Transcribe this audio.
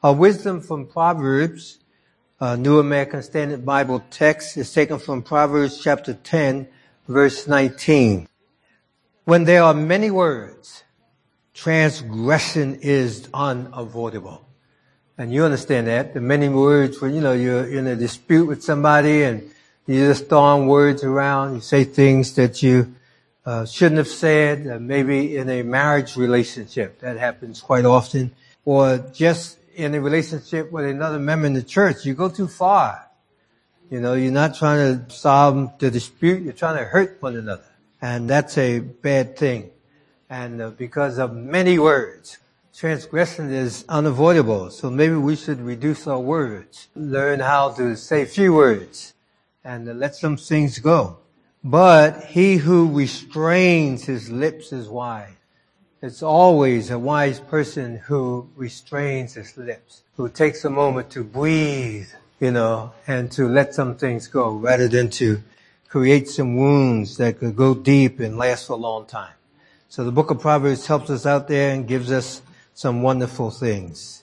Our wisdom from Proverbs, uh, New American Standard Bible text is taken from Proverbs chapter 10, verse 19. When there are many words, transgression is unavoidable. And you understand that. The many words when, you know, you're in a dispute with somebody and you just throwing words around, you say things that you uh, shouldn't have said, uh, maybe in a marriage relationship. That happens quite often. Or just in a relationship with another member in the church, you go too far. You know, you're not trying to solve the dispute, you're trying to hurt one another. And that's a bad thing. And uh, because of many words, transgression is unavoidable. So maybe we should reduce our words, learn how to say few words, and uh, let some things go. But he who restrains his lips is wise. It's always a wise person who restrains his lips, who takes a moment to breathe, you know, and to let some things go rather than to create some wounds that could go deep and last for a long time. So the book of Proverbs helps us out there and gives us some wonderful things.